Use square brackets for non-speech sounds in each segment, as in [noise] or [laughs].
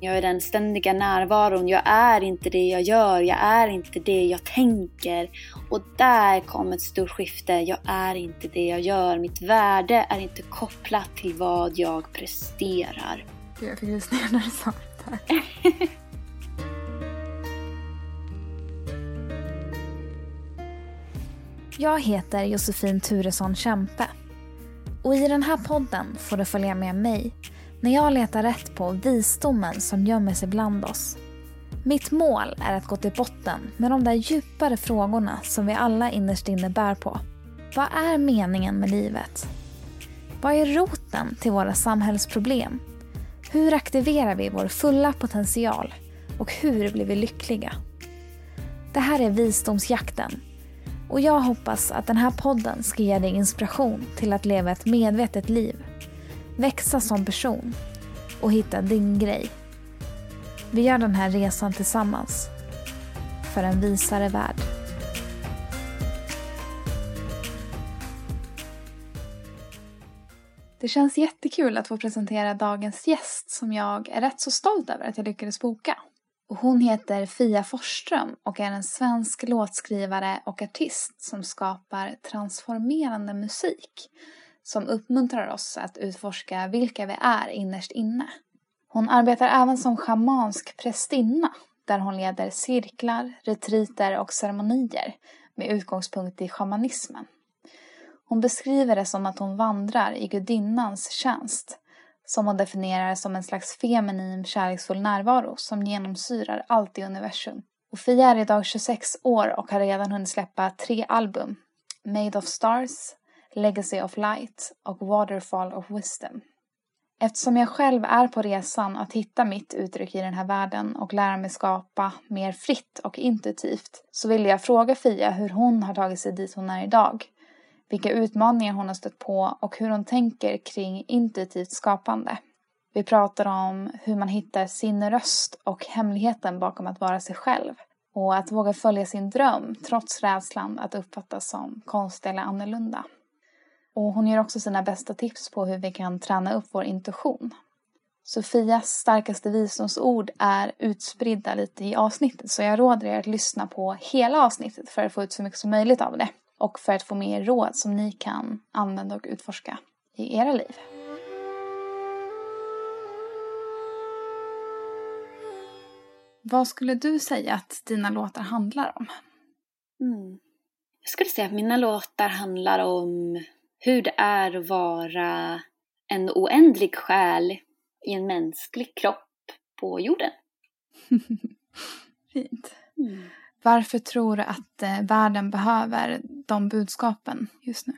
Jag är den ständiga närvaron. Jag är inte det jag gör. Jag är inte det jag tänker. Och där kom ett stort skifte. Jag är inte det jag gör. Mitt värde är inte kopplat till vad jag presterar. Gud, jag fick rysningar när du sa det här. [laughs] Jag heter Josefin Turesson Kämpe. Och i den här podden får du följa med mig när jag letar rätt på visdomen som gömmer sig bland oss. Mitt mål är att gå till botten med de där djupare frågorna som vi alla innerst inne bär på. Vad är meningen med livet? Vad är roten till våra samhällsproblem? Hur aktiverar vi vår fulla potential? Och hur blir vi lyckliga? Det här är Visdomsjakten och jag hoppas att den här podden ska ge dig inspiration till att leva ett medvetet liv, växa som person och hitta din grej. Vi gör den här resan tillsammans för en visare värld. Det känns jättekul att få presentera dagens gäst som jag är rätt så stolt över att jag lyckades boka. Och hon heter Fia Forsström och är en svensk låtskrivare och artist som skapar transformerande musik som uppmuntrar oss att utforska vilka vi är innerst inne. Hon arbetar även som schamansk prästinna där hon leder cirklar, retriter och ceremonier med utgångspunkt i shamanismen. Hon beskriver det som att hon vandrar i gudinnans tjänst som hon definierar som en slags feminin kärleksfull närvaro som genomsyrar allt i universum. Och Fia är idag 26 år och har redan hunnit släppa tre album. Made of Stars, Legacy of Light och Waterfall of Wisdom. Eftersom jag själv är på resan att hitta mitt uttryck i den här världen och lära mig skapa mer fritt och intuitivt så ville jag fråga Fia hur hon har tagit sig dit hon är idag vilka utmaningar hon har stött på och hur hon tänker kring intuitivt skapande. Vi pratar om hur man hittar sin röst och hemligheten bakom att vara sig själv och att våga följa sin dröm trots rädslan att uppfattas som konstig eller annorlunda. Och hon ger också sina bästa tips på hur vi kan träna upp vår intuition. Sofias starkaste visdomsord är utspridda lite i avsnittet så jag råder er att lyssna på hela avsnittet för att få ut så mycket som möjligt av det och för att få mer råd som ni kan använda och utforska i era liv. Vad skulle du säga att dina låtar handlar om? Mm. Jag skulle säga att mina låtar handlar om hur det är att vara en oändlig själ i en mänsklig kropp på jorden. [laughs] Fint. Mm. Varför tror du att eh, världen behöver de budskapen just nu?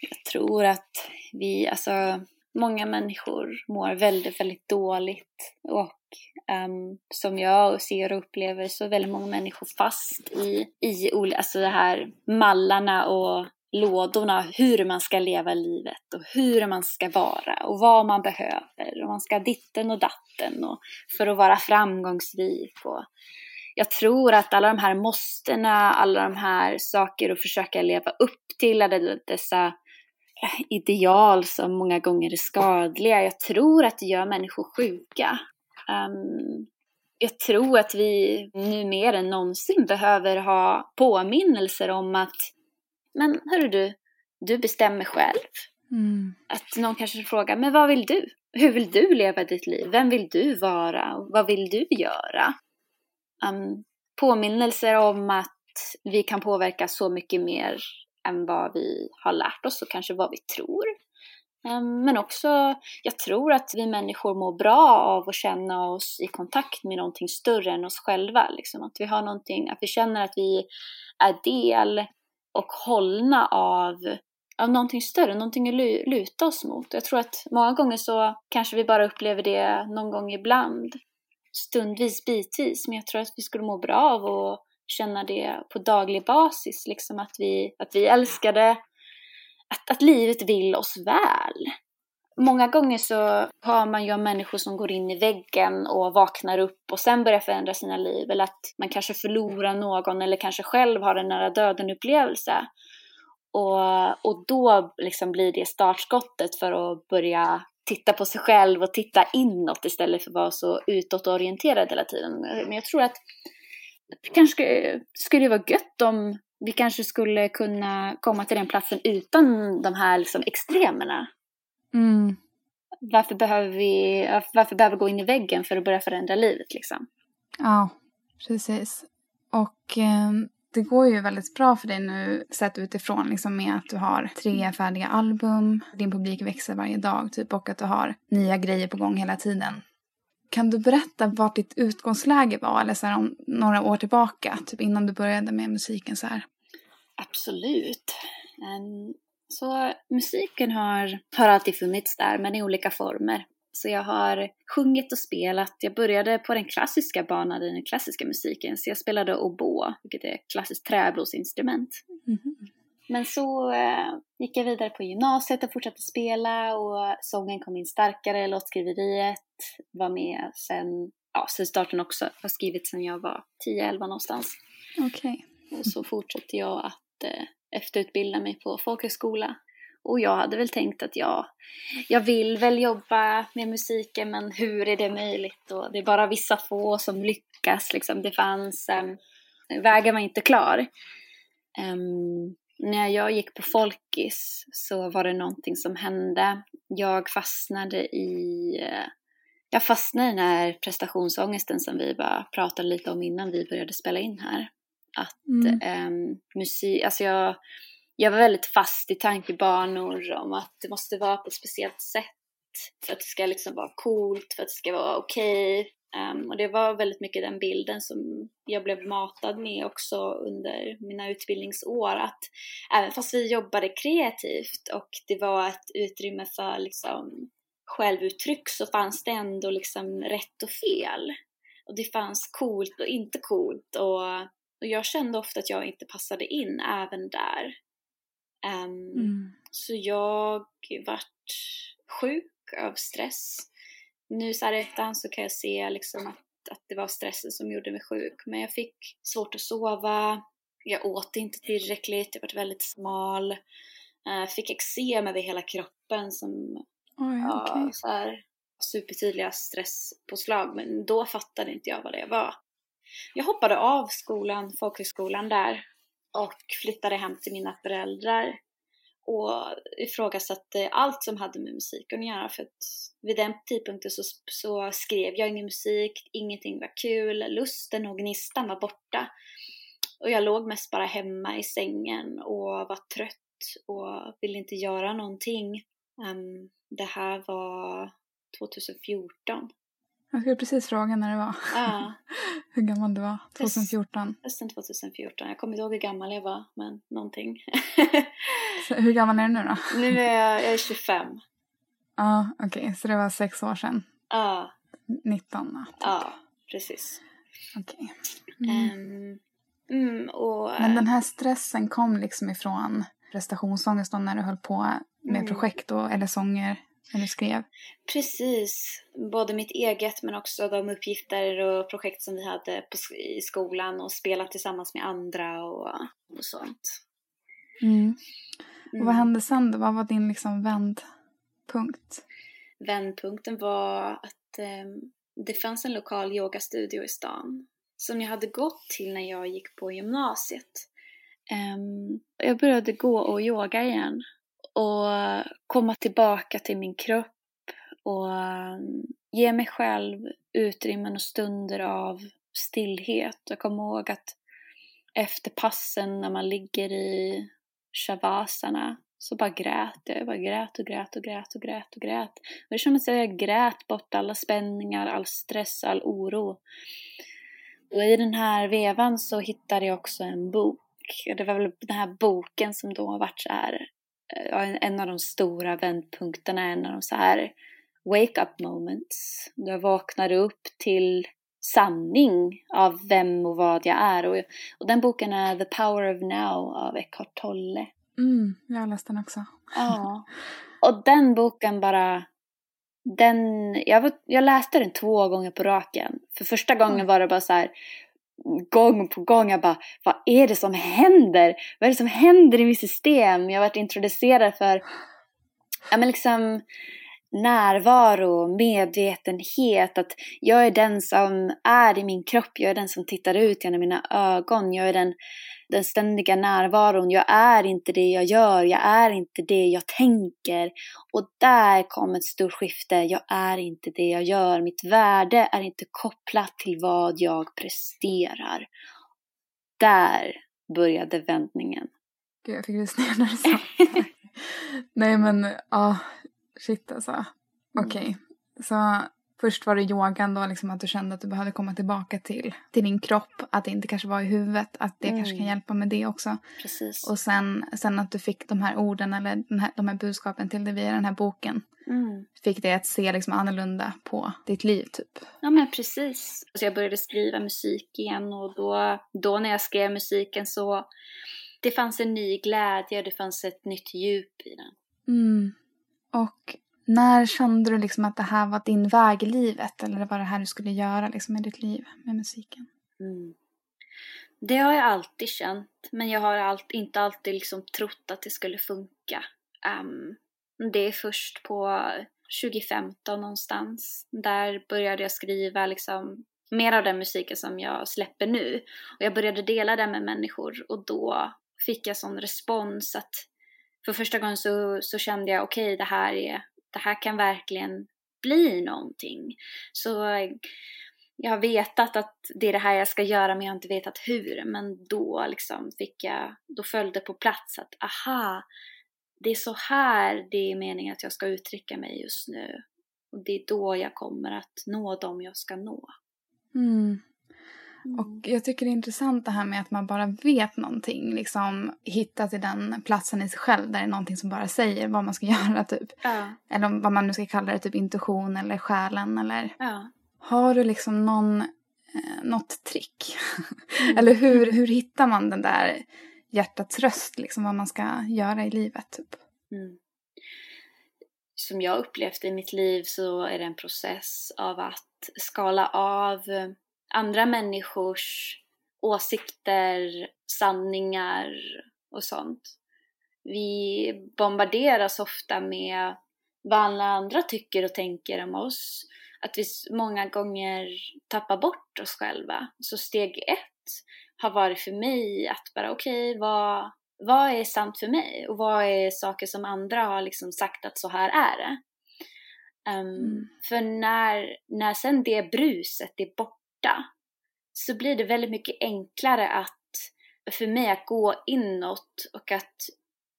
Jag tror att vi, alltså många människor mår väldigt, väldigt dåligt och um, som jag ser och upplever så är väldigt många människor fast i, i alltså det här mallarna och lådorna hur man ska leva livet och hur man ska vara och vad man behöver och man ska ditten och datten och för att vara framgångsrik och jag tror att alla de här måstena, alla de här saker att försöka leva upp till, alla dessa eh, ideal som många gånger är skadliga, jag tror att det gör människor sjuka. Um, jag tror att vi nu mer än någonsin behöver ha påminnelser om att men hörru du, du bestämmer själv. Mm. Att någon kanske frågar, men vad vill du? Hur vill du leva ditt liv? Vem vill du vara? Vad vill du göra? um, påminnelser om att vi kan påverka så mycket mer än vad vi har lärt oss och kanske vad vi tror. Um, men också, jag tror att vi människor mår bra av att känna oss i kontakt med någonting större än oss själva. Liksom. Att vi har någonting, att vi känner att vi är del och hållna av, av någonting större, någonting att luta oss mot. Jag tror att många gånger så kanske vi bara upplever det någon gång ibland stundvis, bitvis, men jag tror att vi skulle må bra av att känna det på daglig basis, liksom att vi, att vi älskade, att, att livet vill oss väl. Många gånger så hör man ju om människor som går in i väggen och vaknar upp och sen börjar förändra sina liv. Eller att man kanske förlorar någon eller kanske själv har en nära döden-upplevelse. Och, och då liksom blir det startskottet för att börja titta på sig själv och titta inåt istället för att vara så utåtorienterad hela tiden. Men jag tror att det kanske skulle vara gött om vi kanske skulle kunna komma till den platsen utan de här liksom extremerna. Mm. Varför behöver vi varför behöver vi gå in i väggen för att börja förändra livet liksom? Ja, precis. Och eh, det går ju väldigt bra för dig nu sett utifrån liksom med att du har tre färdiga album, din publik växer varje dag typ och att du har nya grejer på gång hela tiden. Kan du berätta vart ditt utgångsläge var eller så här, om några år tillbaka, typ innan du började med musiken så här? Absolut. Så musiken har, har alltid funnits där, men i olika former. Så jag har sjungit och spelat. Jag började på den klassiska banan i den klassiska musiken. Så jag spelade oboe, vilket är ett klassiskt träblåsinstrument. Mm -hmm. Men så eh, gick jag vidare på gymnasiet och fortsatte spela och sången kom in starkare, låtskriveriet var med sen, ja, sen starten också. Har skrivit sen jag var 10-11 någonstans. Okej. Okay. Och så fortsatte jag att eh, efterutbilda mig på folkhögskola och jag hade väl tänkt att jag, jag vill väl jobba med musiken men hur är det möjligt? Och det är bara vissa få som lyckas liksom. Det fanns, um, vägen var inte klar. Um, när jag gick på folkis så var det någonting som hände. Jag fastnade i jag fastnade i den här prestationsångesten som vi bara pratade lite om innan vi började spela in här. Att mm. um, musik, alltså jag jag var väldigt fast i tankebanor om att det måste vara på ett speciellt sätt för att det ska liksom vara coolt, för att det ska vara okej. Okay. Um, och det var väldigt mycket den bilden som jag blev matad med också under mina utbildningsår. Att även fast vi jobbade kreativt och det var ett utrymme för liksom självuttryck så fanns det ändå liksom rätt och fel. Och det fanns coolt och inte coolt. Och, och jag kände ofta att jag inte passade in även där. Um, mm. Så jag vart sjuk av stress. Nu så här efterhand så kan jag se liksom att, att det var stressen som gjorde mig sjuk. Men jag fick svårt att sova, jag åt inte tillräckligt, jag var väldigt smal. Uh, fick eksem över hela kroppen som Oj, ja, okay. så här, supertydliga stresspåslag. Men då fattade inte jag vad det var. Jag hoppade av skolan, folkhögskolan där och flyttade hem till mina föräldrar och ifrågasatte allt som hade med musiken att göra för att vid den tidpunkten så, så skrev jag ingen musik, ingenting var kul, lusten och gnistan var borta. Och jag låg mest bara hemma i sängen och var trött och ville inte göra någonting. Um, det här var 2014. Jag skulle precis fråga när det var. Ja. [laughs] hur gammal du var 2014. Hösten 2014. Jag kommer inte ihåg hur gammal jag var, men någonting. [laughs] hur gammal är du nu då? Nu är jag, jag är 25. Ja, okej. Okay. Så det var sex år sedan? Ja. 19? Typ. Ja, precis. Okej. Okay. Mm. Um, mm, och, Men den här stressen kom liksom ifrån prestationsångest när du höll på med mm. projekt och, eller sånger när du skrev? Precis, både mitt eget men också de uppgifter och projekt som vi hade på, i skolan och spelat tillsammans med andra och, och sånt. Mm. Och vad mm. hände sen då? Vad var din liksom vändpunkt? Vändpunkten var att eh, det fanns en lokal yogastudio i stan som jag hade gått till när jag gick på gymnasiet. Um, jag började gå och yoga igen och komma tillbaka till min kropp och um, ge mig själv utrymmen och stunder av stillhet. Jag kommer ihåg att efter passen när man ligger i shavasana så bara grät jag. Jag bara grät och grät och grät och grät och grät. Och det kändes som att jag grät bort alla spänningar, all stress, all oro. Och i den här vevan så hittade jag också en bok. Det var väl den här boken som då vart varit så här en av de stora vändpunkterna, en av de så här wake-up moments. Då jag vaknar upp till sanning av vem och vad jag är. Och, och den boken är The Power of Now av Eckhart Tolle. Mm, jag har läst den också. Ja. [laughs] Och den boken bara... Den, jag, jag läste den två gånger på raken. För första gången var det bara så här gång på gång. Jag bara, vad är det som händer? Vad är det som händer i mitt system? Jag har varit introducerad för, ja men liksom, närvaro, medvetenhet, att jag är den som är i min kropp, jag är den som tittar ut genom mina ögon, jag är den, den ständiga närvaron, jag är inte det jag gör, jag är inte det jag tänker. Och där kom ett stort skifte, jag är inte det jag gör, mitt värde är inte kopplat till vad jag presterar. Där började vändningen. Gud, jag fick rysningar när du sa [laughs] Nej men, ja, shit alltså. Mm. Okej, okay. så först var det yogan då, liksom att du kände att du behövde komma tillbaka till, till din kropp, att det inte kanske var i huvudet, att det mm. kanske kan mm. hjälpa med det också. Precis. Och sen, sen att du fick de här orden eller här, de här budskapen till dig via den här boken. Mm. Fick dig att se liksom annorlunda på ditt liv typ. Ja men precis. Så jag började skriva musik igen och då, då när jag skrev musiken så det fanns en ny glädje och det fanns ett nytt djup i den. Mm. Och när kände du liksom att det här var din väg i livet? Eller det var det här du skulle göra liksom i ditt liv med musiken? Mm. Det har jag alltid känt. Men jag har allt, inte alltid liksom trott att det skulle funka. Um, det är först på 2015 någonstans. Där började jag skriva liksom mer av den musiken som jag släpper nu. Och jag började dela den med människor och då fick jag sån respons att för första gången så, så kände jag okej okay, det här är det här kan verkligen bli någonting. Så jag har vetat att det är det här jag ska göra men jag har inte vetat hur. Men då liksom fick jag, då föll det på plats att aha, det är så här det är meningen att jag ska uttrycka mig just nu. Och det är då jag kommer att nå dem jag ska nå. Mm. Och mm. jag tycker det är intressant det här med att man bara vet någonting. Liksom hitta till den platsen i sig själv där det är någonting som bara säger vad man ska [laughs] göra typ. Ja. Eller vad man nu ska kalla det, typ intuition eller själen eller. Ja. Har du liksom någon, eh, något trick? Mm. [laughs] eller hur, hur hittar man den där hjärtats röst, liksom vad man ska göra i livet typ? Mm. Som jag upplevt i mitt liv så är det en process av att skala av andra människors åsikter, sanningar och sånt. Vi bombarderas ofta med vad alla andra tycker och tänker om oss. Att vi många gånger tappar bort oss själva. Så steg ett har varit för mig att bara okej, okay, vad, vad är sant för mig? Och vad är saker som andra har liksom sagt att så här är det? Um, mm. För när, när sen det bruset är borta borta så blir det väldigt mycket enklare att för mig att gå inåt och att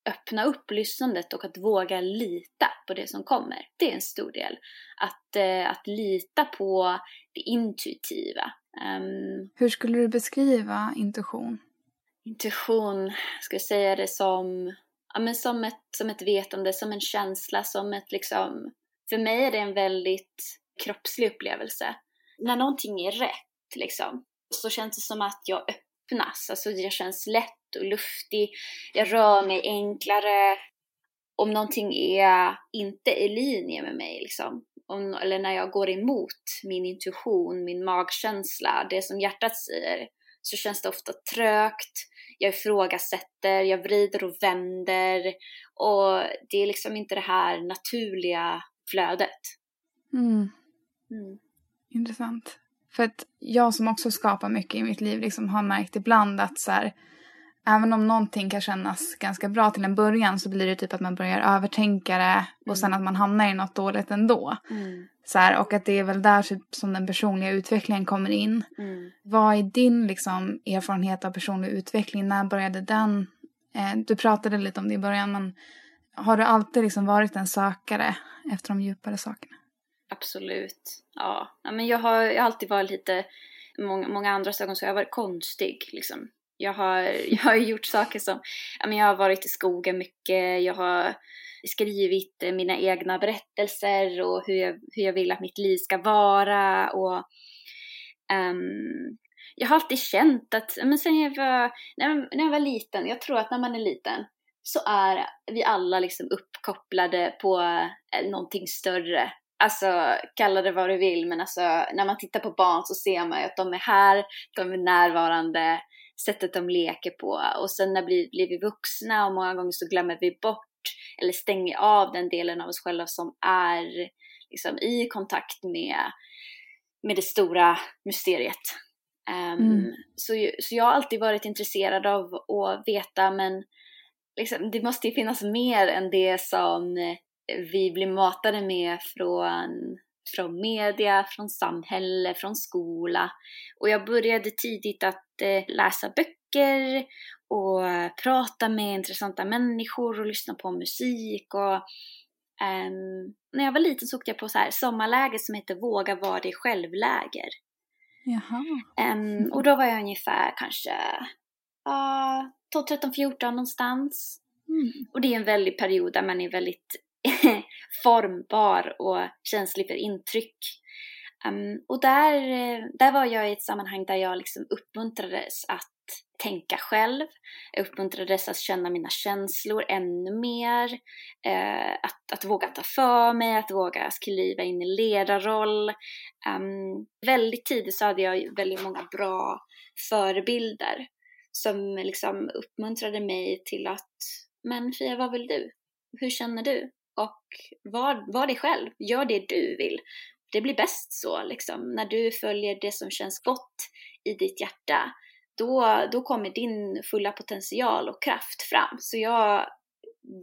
öppna upp lyssnandet och att våga lita på det som kommer. Det är en stor del. Att, eh, att lita på det intuitiva. Um, Hur skulle du beskriva intuition? Intuition, jag säga det som, ja, men som, ett, som ett vetande, som en känsla, som ett liksom... För mig är det en väldigt kroppslig upplevelse när någonting är rätt liksom, så känns det som att jag öppnas. Alltså jag känns lätt och luftig. Jag rör mig enklare. Om någonting är inte i linje med mig liksom. Om, eller när jag går emot min intuition, min magkänsla, det som hjärtat säger. Så känns det ofta trögt. Jag ifrågasätter, jag vrider och vänder. Och det är liksom inte det här naturliga flödet. Mm. Mm. Intressant. För att jag som också skapar mycket i mitt liv liksom har märkt ibland att så här, även om någonting kan kännas ganska bra till en början så blir det typ att man börjar övertänka det och mm. sen att man hamnar i något dåligt ändå. Mm. Så här, och att det är väl där typ som den personliga utvecklingen kommer in. Mm. Vad är din liksom, erfarenhet av personlig utveckling? När började den? Eh, du pratade lite om det i början men har du alltid liksom varit en sökare efter de djupare sakerna? Absolut. Ja, men jag har, jag har alltid varit lite, många, många andra ögon så jag har varit konstig liksom. Jag har, [laughs] jag har gjort saker som, ja, men jag har varit i skogen mycket, jag har skrivit eh, mina egna berättelser och hur jag, hur jag vill att mitt liv ska vara och um, jag har alltid känt att, men sen jag var, när, när jag var liten, jag tror att när man är liten så är vi alla liksom uppkopplade på eh, någonting större Alltså kalla det vad du vill men alltså när man tittar på barn så ser man ju att de är här, de är närvarande, sättet de leker på och sen när vi blir vi vuxna och många gånger så glömmer vi bort eller stänger av den delen av oss själva som är liksom, i kontakt med, med det stora mysteriet. Um, mm. så, så jag har alltid varit intresserad av att veta men liksom, det måste ju finnas mer än det som vi blir matade med från, från media, från samhälle, från skola. Och jag började tidigt att eh, läsa böcker och prata med intressanta människor och lyssna på musik. Och, um, när jag var liten så åkte jag på så här sommarläger som heter Våga vara dig själv-läger. Jaha. Um, och då var jag ungefär kanske uh, 12, 13, 14 någonstans. Mm. Och det är en väldig period där man är väldigt [laughs] formbar och känslig för intryck. Um, och där, där var jag i ett sammanhang där jag liksom uppmuntrades att tänka själv. Jag uppmuntrades att känna mina känslor ännu mer. Eh, att, att våga ta för mig, att våga kliva in i ledarroll. Um, väldigt tidigt så hade jag väldigt många bra förebilder som liksom uppmuntrade mig till att men Fia, vad vill du? Hur känner du? Och var, var dig själv, gör det du vill. Det blir bäst så liksom, när du följer det som känns gott i ditt hjärta. Då, då kommer din fulla potential och kraft fram. Så jag är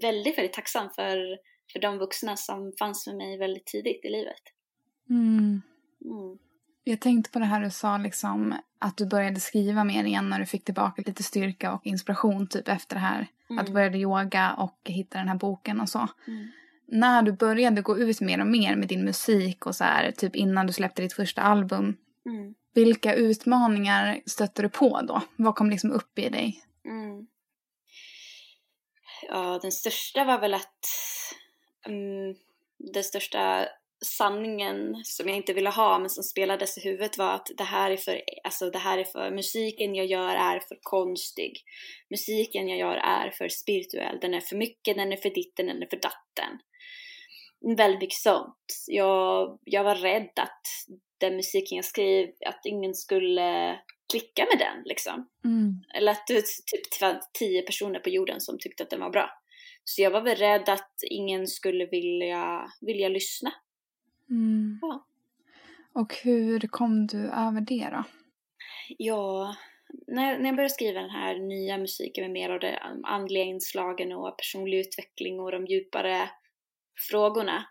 väldigt, väldigt tacksam för, för de vuxna som fanns med mig väldigt tidigt i livet. Mm. Mm. Jag tänkte på det här du sa, liksom, att du började skriva mer igen när du fick tillbaka lite styrka och inspiration typ efter det här. Mm. Att du började yoga och hitta den här boken och så. Mm. När du började gå ut mer och mer med din musik och så här, typ innan du släppte ditt första album. Mm. Vilka utmaningar stötte du på då? Vad kom liksom upp i dig? Mm. Ja, den största var väl att um, den största sanningen som jag inte ville ha men som spelades i huvudet var att det här är för, alltså det här är för, musiken jag gör är för konstig. Musiken jag gör är för spirituell, den är för mycket, den är för ditten, den är för datten. Väldigt mycket sånt. Jag, jag var rädd att den musiken jag skrev, att ingen skulle klicka med den liksom. Mm. Eller att det typ var tio personer på jorden som tyckte att den var bra. Så jag var väl rädd att ingen skulle vilja, vilja lyssna Mm. Ja. Och hur kom du över det då? Ja, när, när jag började skriva den här nya musiken med mer av de andliga inslagen och personlig utveckling och de djupare frågorna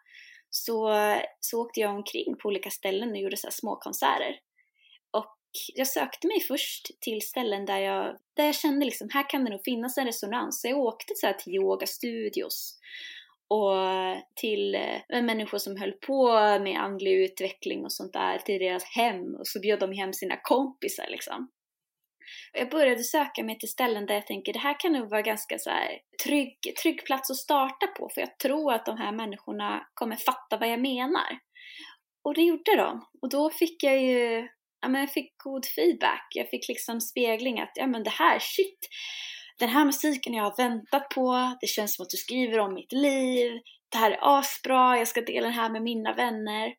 så, så åkte jag omkring på olika ställen och gjorde så små konserter. Och jag sökte mig först till ställen där jag, där jag kände liksom, här kan det nog finnas en resonans. Så jag åkte så till yogastudios och till eh, människor som höll på med andlig utveckling och sånt där till deras hem och så bjöd de hem sina kompisar liksom. Jag började söka mig till ställen där jag tänker det här kan nog vara ganska så här trygg, trygg plats att starta på för jag tror att de här människorna kommer fatta vad jag menar. Och det gjorde de. Och då fick jag ju, ja men jag fick god feedback. Jag fick liksom spegling att, ja men det här, shit, den här musiken jag har väntat på, det känns som att du skriver om mitt liv, det här är asbra, jag ska dela den här med mina vänner.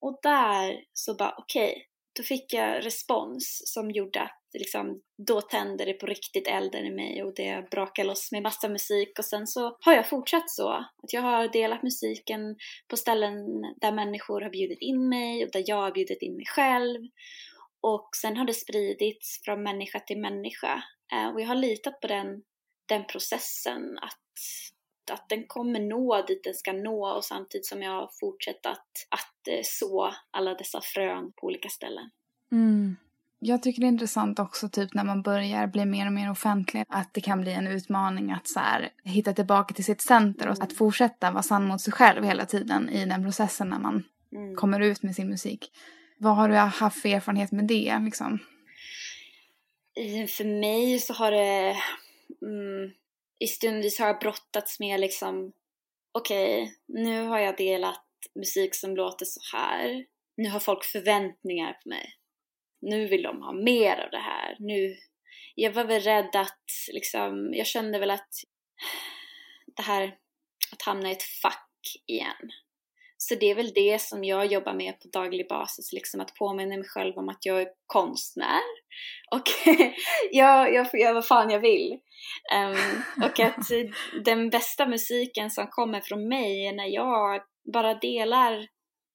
Och där så bara okej, okay, då fick jag respons som gjorde att liksom, då tände det på riktigt elden i mig och det brakade loss med massa musik och sen så har jag fortsatt så. Att jag har delat musiken på ställen där människor har bjudit in mig och där jag har bjudit in mig själv. Och sen har det spridits från människa till människa. Eh, och jag har litat på den, den processen, att, att den kommer nå dit den ska nå och samtidigt som jag har fortsatt att, att eh, så alla dessa frön på olika ställen. Mm. Jag tycker det är intressant också typ när man börjar bli mer och mer offentlig att det kan bli en utmaning att så här, hitta tillbaka till sitt center och mm. att fortsätta vara sann mot sig själv hela tiden i den processen när man mm. kommer ut med sin musik. Vad har du haft för erfarenhet med det liksom? För mig så har det mm, i stundvis har jag brottats med liksom okej, okay, nu har jag delat musik som låter så här. Nu har folk förväntningar på mig. Nu vill de ha mer av det här. Nu, jag var väl rädd att liksom, jag kände väl att det här att hamna i ett fack igen. Så det är väl det som jag jobbar med på daglig basis, liksom att påminna mig själv om att jag är konstnär och [laughs] jag, jag får göra vad fan jag vill. Um, och att den bästa musiken som kommer från mig är när jag bara delar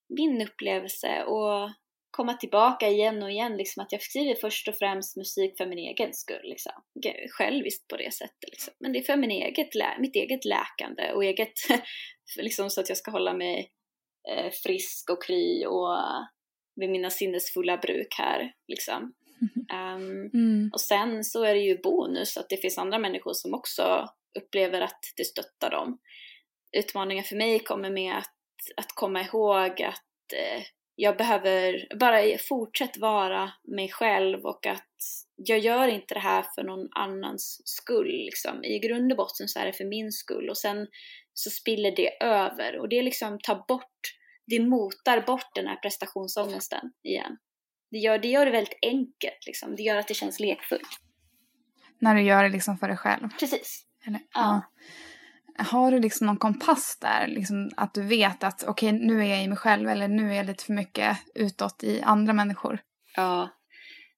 min upplevelse och komma tillbaka igen och igen, liksom att jag skriver först och främst musik för min egen skull, liksom. Själviskt på det sättet, liksom. Men det är för min eget, mitt eget läkande och eget, [laughs] liksom så att jag ska hålla mig eh, frisk och kry och vid mina sinnesfulla bruk här, liksom. Um, [laughs] mm. Och sen så är det ju bonus att det finns andra människor som också upplever att det stöttar dem. Utmaningen för mig kommer med att, att komma ihåg att eh, jag behöver bara fortsätta vara mig själv och att jag gör inte det här för någon annans skull. Liksom. I grund och botten så är det för min skull och sen så spiller det över och det liksom tar bort, det motar bort den här prestationsångesten igen. Det gör det, gör det väldigt enkelt liksom. Det gör att det känns lekfullt. När du gör det liksom för dig själv? Precis. Eller, ja. ja. Har du liksom någon kompass där? Liksom att du vet att okej, okay, nu är jag i mig själv eller nu är jag lite för mycket utåt i andra människor? Ja.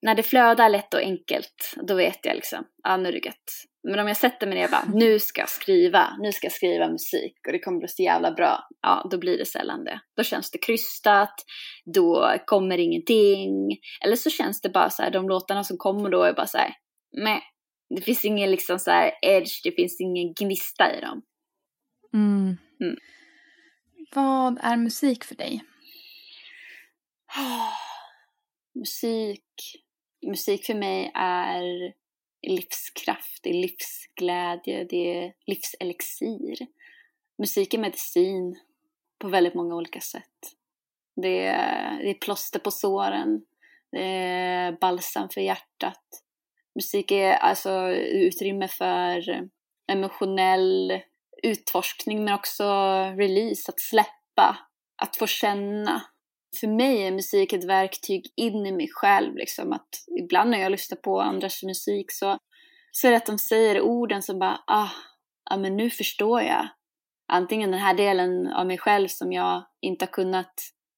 När det flödar lätt och enkelt, då vet jag liksom, ja nu är det gött. Men om jag sätter mig ner och bara, nu ska jag skriva, nu ska jag skriva musik och det kommer bli så jävla bra. Ja, då blir det sällan det. Då känns det krystat, då kommer ingenting. Eller så känns det bara så här, de låtarna som kommer då är bara så här, nej. Det finns ingen liksom så här edge, det finns ingen gnista i dem. Mm. Mm. Vad är musik för dig? musik. Musik för mig är livskraft, det är livsglädje, det är livselixir. Musik är medicin på väldigt många olika sätt. Det är, det är plåster på såren, det är balsam för hjärtat. Musik är alltså utrymme för emotionell utforskning men också release, att släppa, att få känna. För mig är musik ett verktyg in i mig själv. Liksom. Att ibland när jag lyssnar på andras musik så, så är det att de säger orden som bara ah, ja men nu förstår jag. Antingen den här delen av mig själv som jag inte har kunnat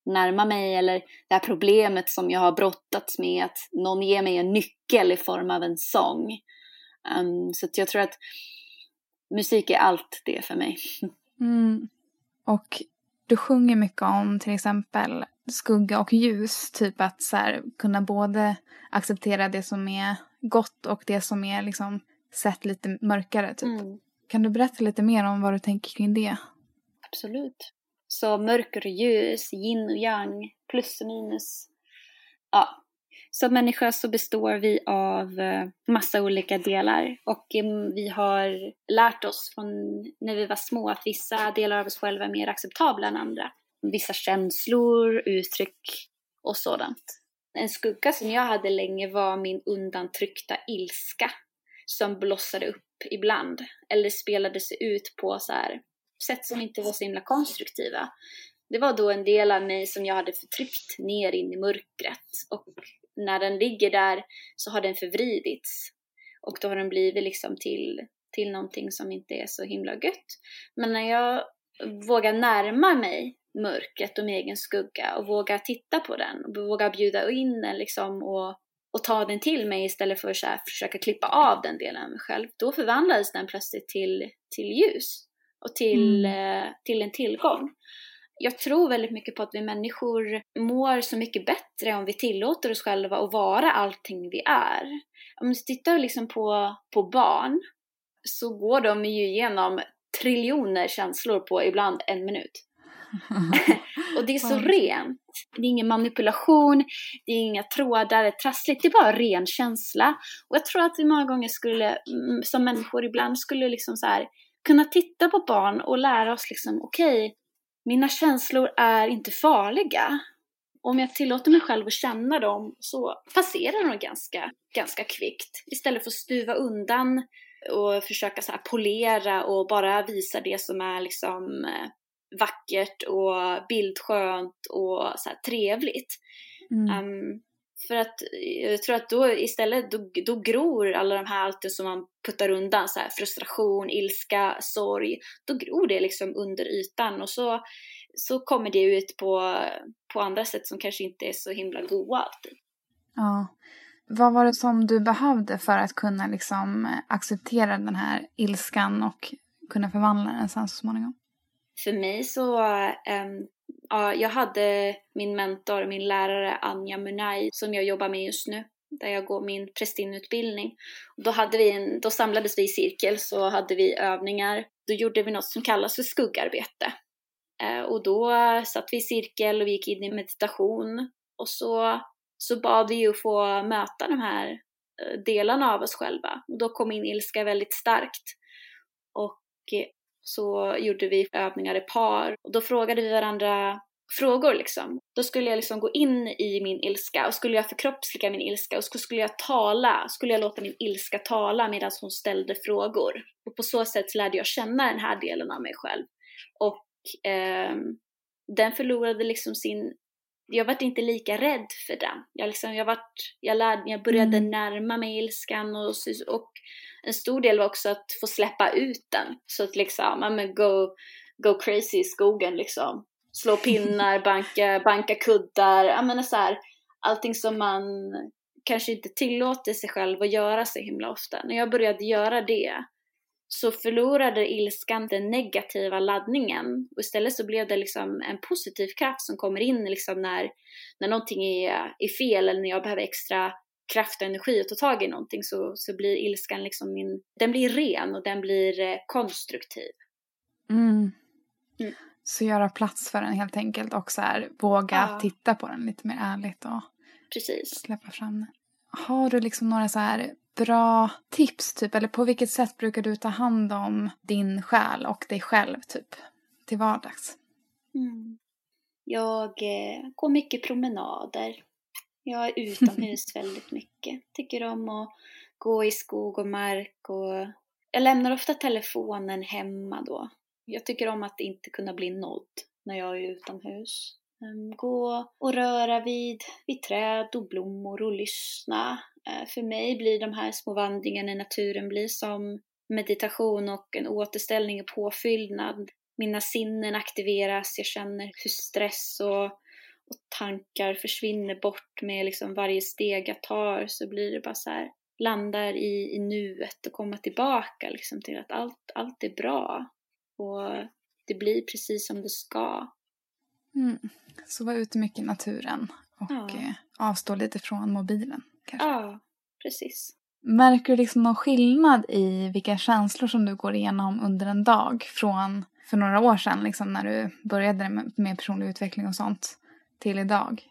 närma mig eller det här problemet som jag har brottats med att någon ger mig en nyckel i form av en sång. Um, så jag tror att musik är allt det för mig. [laughs] Mm. Och du sjunger mycket om till exempel skugga och ljus. Typ att så här, kunna både acceptera det som är gott och det som är liksom sett lite mörkare. Typ. Mm. Kan du berätta lite mer om vad du tänker kring det? Absolut. Så mörker och ljus, yin och yang, plus och minus. Ja. Som människa så består vi av eh, massa olika delar och vi har lärt oss från när vi var små att vissa delar av oss själva är mer acceptabla än andra vissa känslor, uttryck och sådant. En skugga som jag hade länge var min undantryckta ilska som blossade upp ibland eller spelade sig ut på så här sätt som inte var så himla konstruktiva. Det var då en del av mig som jag hade förtryckt ner in i mörkret och när den ligger där så har den förvridits och då har den blivit liksom till, till någonting som inte är så himla gött. Men när jag vågar närma mig mörkret och min egen skugga och våga titta på den och våga bjuda in den liksom och, och ta den till mig istället för att försöka klippa av den delen av mig själv. Då förvandlades den plötsligt till, till ljus och till, mm. eh, till en tillgång. Jag tror väldigt mycket på att vi människor mår så mycket bättre om vi tillåter oss själva att vara allting vi är. Om vi tittar liksom på, på barn så går de ju igenom triljoner känslor på ibland en minut. [laughs] och det är så rent. Det är ingen manipulation, det är inga trådar, det är trassligt, det är bara ren känsla. Och jag tror att vi många gånger skulle, mm, som människor ibland, skulle liksom så här, kunna titta på barn och lära oss liksom, okej, okay, mina känslor är inte farliga. Om jag tillåter mig själv att känna dem så passerar de ganska, ganska kvickt. Istället för att stuva undan och försöka så polera och bara visa det som är liksom eh, vackert och bildskönt och så trevligt. Mm. Um, för att jag tror att då istället, då, då gror alla de här alltid som man puttar undan, så här, frustration, ilska, sorg, då gror det liksom under ytan och så, så kommer det ut på, på andra sätt som kanske inte är så himla goa alltid. Ja, Vad var det som du behövde för att kunna liksom acceptera den här ilskan och kunna förvandla den sen så småningom? För mig så, um, ja, jag hade min mentor, min lärare Anja Munay som jag jobbar med just nu där jag går min prästinneutbildning. Då, hade vi en, då samlades vi i cirkel, så hade vi övningar. Då gjorde vi något som kallas för skuggarbete. Eh, och då satt vi i cirkel och vi gick in i meditation. Och så, så bad vi ju att få möta de här eh, delarna av oss själva. Och då kom min ilska väldigt starkt. Och så gjorde vi övningar i par. Och då frågade vi varandra frågor liksom. Då skulle jag liksom gå in i min ilska och skulle jag förkroppsliga min ilska och skulle jag tala, skulle jag låta min ilska tala medan hon ställde frågor. Och på så sätt lärde jag känna den här delen av mig själv. Och eh, den förlorade liksom sin jag vart inte lika rädd för den. Jag, liksom, jag, vart, jag, lärde, jag började mm. närma mig ilskan och, och en stor del var också att få släppa ut den. Så att liksom, men go, go crazy i skogen liksom slå pinnar, [laughs] banka, banka kuddar, jag menar så här, allting som man kanske inte tillåter sig själv att göra så himla ofta. När jag började göra det så förlorade ilskan den negativa laddningen och istället så blev det liksom en positiv kraft som kommer in liksom när, när någonting är, är fel eller när jag behöver extra kraft och energi att ta tag i någonting så, så blir ilskan liksom min, den blir ren och den blir eh, konstruktiv. Mm. Mm. Så göra plats för den helt enkelt och så här, våga ja. titta på den lite mer ärligt och Precis. släppa fram den. Har du liksom några så här bra tips typ eller på vilket sätt brukar du ta hand om din själ och dig själv typ till vardags? Mm. Jag eh, går mycket promenader. Jag är utomhus [laughs] väldigt mycket. Tycker om att gå i skog och mark och jag lämnar ofta telefonen hemma då jag tycker om att inte kunna bli nådd när jag är utomhus. Ehm, gå och röra vid, vid träd och blommor och lyssna. Eh, för mig blir de här små vandringarna i naturen blir som meditation och en återställning och påfyllnad. Mina sinnen aktiveras, jag känner hur stress och, och tankar försvinner bort med liksom varje steg jag tar så blir det bara så här, landar i, i nuet och komma tillbaka liksom till att allt, allt är bra och det blir precis som det ska. Mm. Så var ute mycket i naturen och ja. Eh, avstå lite från mobilen. Kanske. Ja, precis. Märker du liksom någon skillnad i vilka känslor som du går igenom under en dag från för några år sedan liksom när du började med, med personlig utveckling och sånt till idag?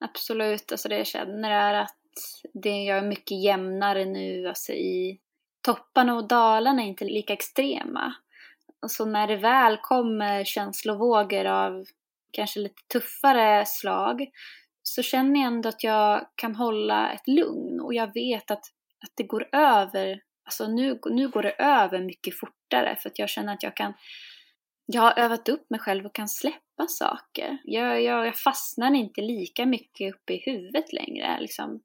Absolut, alltså det jag känner är att det jag är mycket jämnare nu alltså i topparna och dalarna är inte lika extrema. Alltså när det väl kommer känslovågor av kanske lite tuffare slag så känner jag ändå att jag kan hålla ett lugn och jag vet att, att det går över. Alltså nu, nu går det över mycket fortare för att jag känner att jag kan jag har övat upp mig själv och kan släppa saker. Jag, jag, jag fastnar inte lika mycket uppe i huvudet längre. Liksom,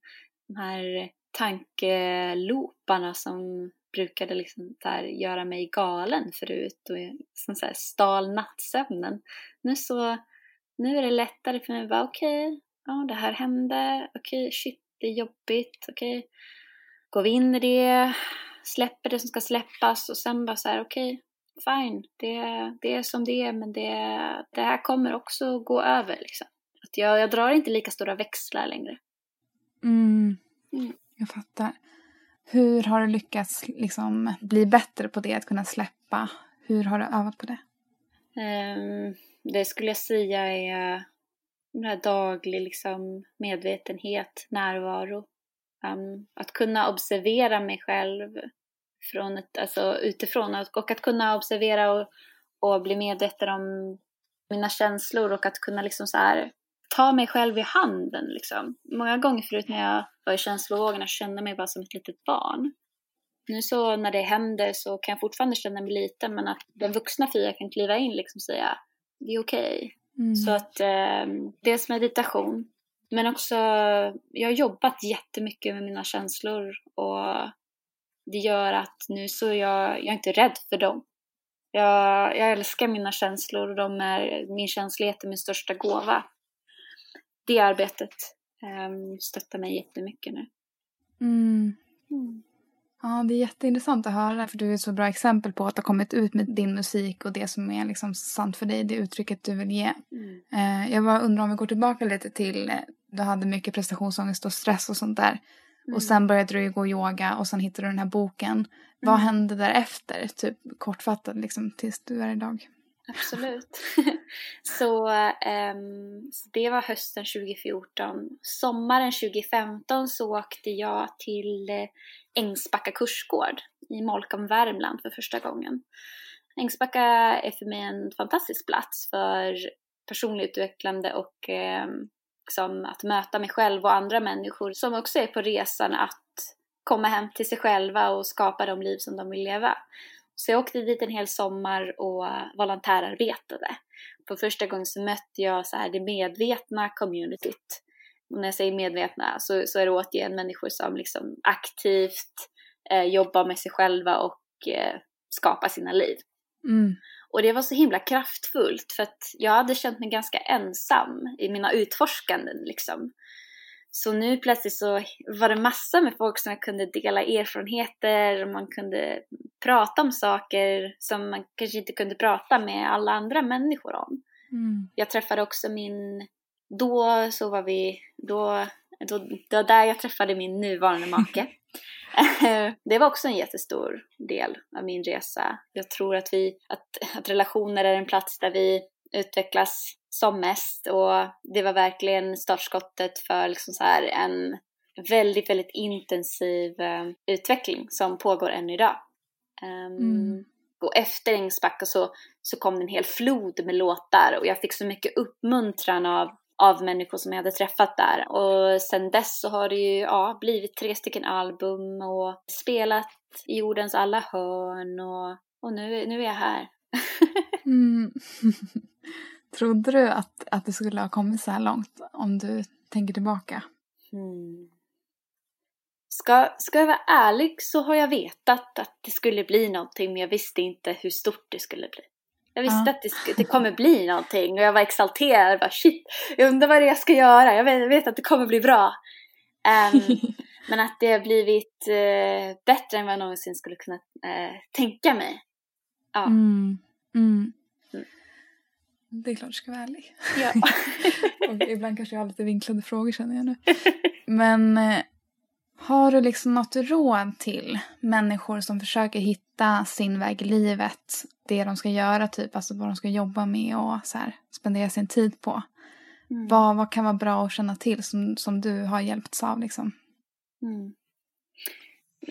de här tankeloparna som brukade liksom där göra mig galen förut och som så här stal nattsömnen. Nu så, nu är det lättare för mig att vara okej, okay, ja det här hände, okej okay, shit det är jobbigt, okej. Okay. Går vi in i det, släpper det som ska släppas och sen bara så här okej, fine, det, det är som det är men det, det här kommer också gå över liksom. Att jag, jag drar inte lika stora växlar längre. Mm. Mm. Jag fattar. Hur har du lyckats liksom bli bättre på det, att kunna släppa? Hur har du övat på det? Um, det skulle jag säga är den här daglig liksom, medvetenhet, närvaro. Um, att kunna observera mig själv från ett, alltså, utifrån och att kunna observera och, och bli medveten om mina känslor och att kunna liksom så här, ta mig själv i handen liksom. Många gånger förut när jag var i känslovågorna kände mig bara som ett litet barn. Nu så när det händer så kan jag fortfarande känna mig liten men att den vuxna Fia kan kliva in liksom och säga det är okej. Okay. Mm. Så att eh, dels meditation men också jag har jobbat jättemycket med mina känslor och det gör att nu så är jag, jag är inte rädd för dem. Jag, jag älskar mina känslor och de är, min känslighet är min största gåva det arbetet um, stöttar mig jättemycket nu. Mm. Mm. Ja, det är jätteintressant att höra för du är ett så bra exempel på att ha kommit ut med din musik och det som är liksom sant för dig, det uttrycket du vill ge. Mm. Eh, jag bara undrar om vi går tillbaka lite till, eh, du hade mycket prestationsångest och stress och sånt där. Mm. Och sen började du gå yoga och sen hittade du den här boken. Mm. Vad hände därefter? Typ kortfattat liksom tills du är idag. Absolut. [laughs] så, um, så det var hösten 2014. Sommaren 2015 så åkte jag till uh, Ängsbacka kursgård i Molkom, Värmland för första gången. Ängsbacka är för mig en fantastisk plats för personligt utvecklande och um, liksom att möta mig själv och andra människor som också är på resan att komma hem till sig själva och skapa de liv som de vill leva. Så jag åkte dit en hel sommar och volontärarbetade. På första gången så mötte jag så här det medvetna communityt. Och när jag säger medvetna så, så är det återigen människor som liksom aktivt eh, jobbar med sig själva och eh, skapar sina liv. Mm. Och det var så himla kraftfullt för att jag hade känt mig ganska ensam i mina utforskanden liksom. Så nu plötsligt så var det massor med folk som jag kunde dela erfarenheter och man kunde prata om saker som man kanske inte kunde prata med alla andra människor om. Mm. Jag träffade också min, då så var vi, då, då, det var där jag träffade min nuvarande make. [laughs] det var också en jättestor del av min resa. Jag tror att vi, att, att relationer är en plats där vi utvecklas som mest och det var verkligen startskottet för liksom så här en väldigt, väldigt intensiv uh, utveckling som pågår än idag. Um, mm. Och efter Ängsbacka så, så kom det en hel flod med låtar och jag fick så mycket uppmuntran av, av människor som jag hade träffat där. Och sen dess så har det ju ja, blivit tre stycken album och spelat i jordens alla hörn och, och nu, nu är jag här. [laughs] mm. [laughs] Trodde du att, att det skulle ha kommit så här långt om du tänker tillbaka? Mm. Ska, ska jag vara ärlig så har jag vetat att det skulle bli någonting men jag visste inte hur stort det skulle bli. Jag visste ja. att det, det kommer bli någonting och jag var exalterad. Jag bara, shit, jag undrar vad det är jag ska göra. Jag vet, jag vet att det kommer bli bra. Um, [laughs] men att det har blivit uh, bättre än vad jag någonsin skulle kunna uh, tänka mig. Ja. Mm. Mm. Det är klart jag ska vara ärlig. Ja. [laughs] och ibland kanske jag har lite vinklade frågor känner jag nu. Men eh, har du liksom något råd till människor som försöker hitta sin väg i livet? Det de ska göra, typ, alltså vad de ska jobba med och så här, spendera sin tid på. Mm. Vad, vad kan vara bra att känna till som, som du har hjälpts av liksom? Mm.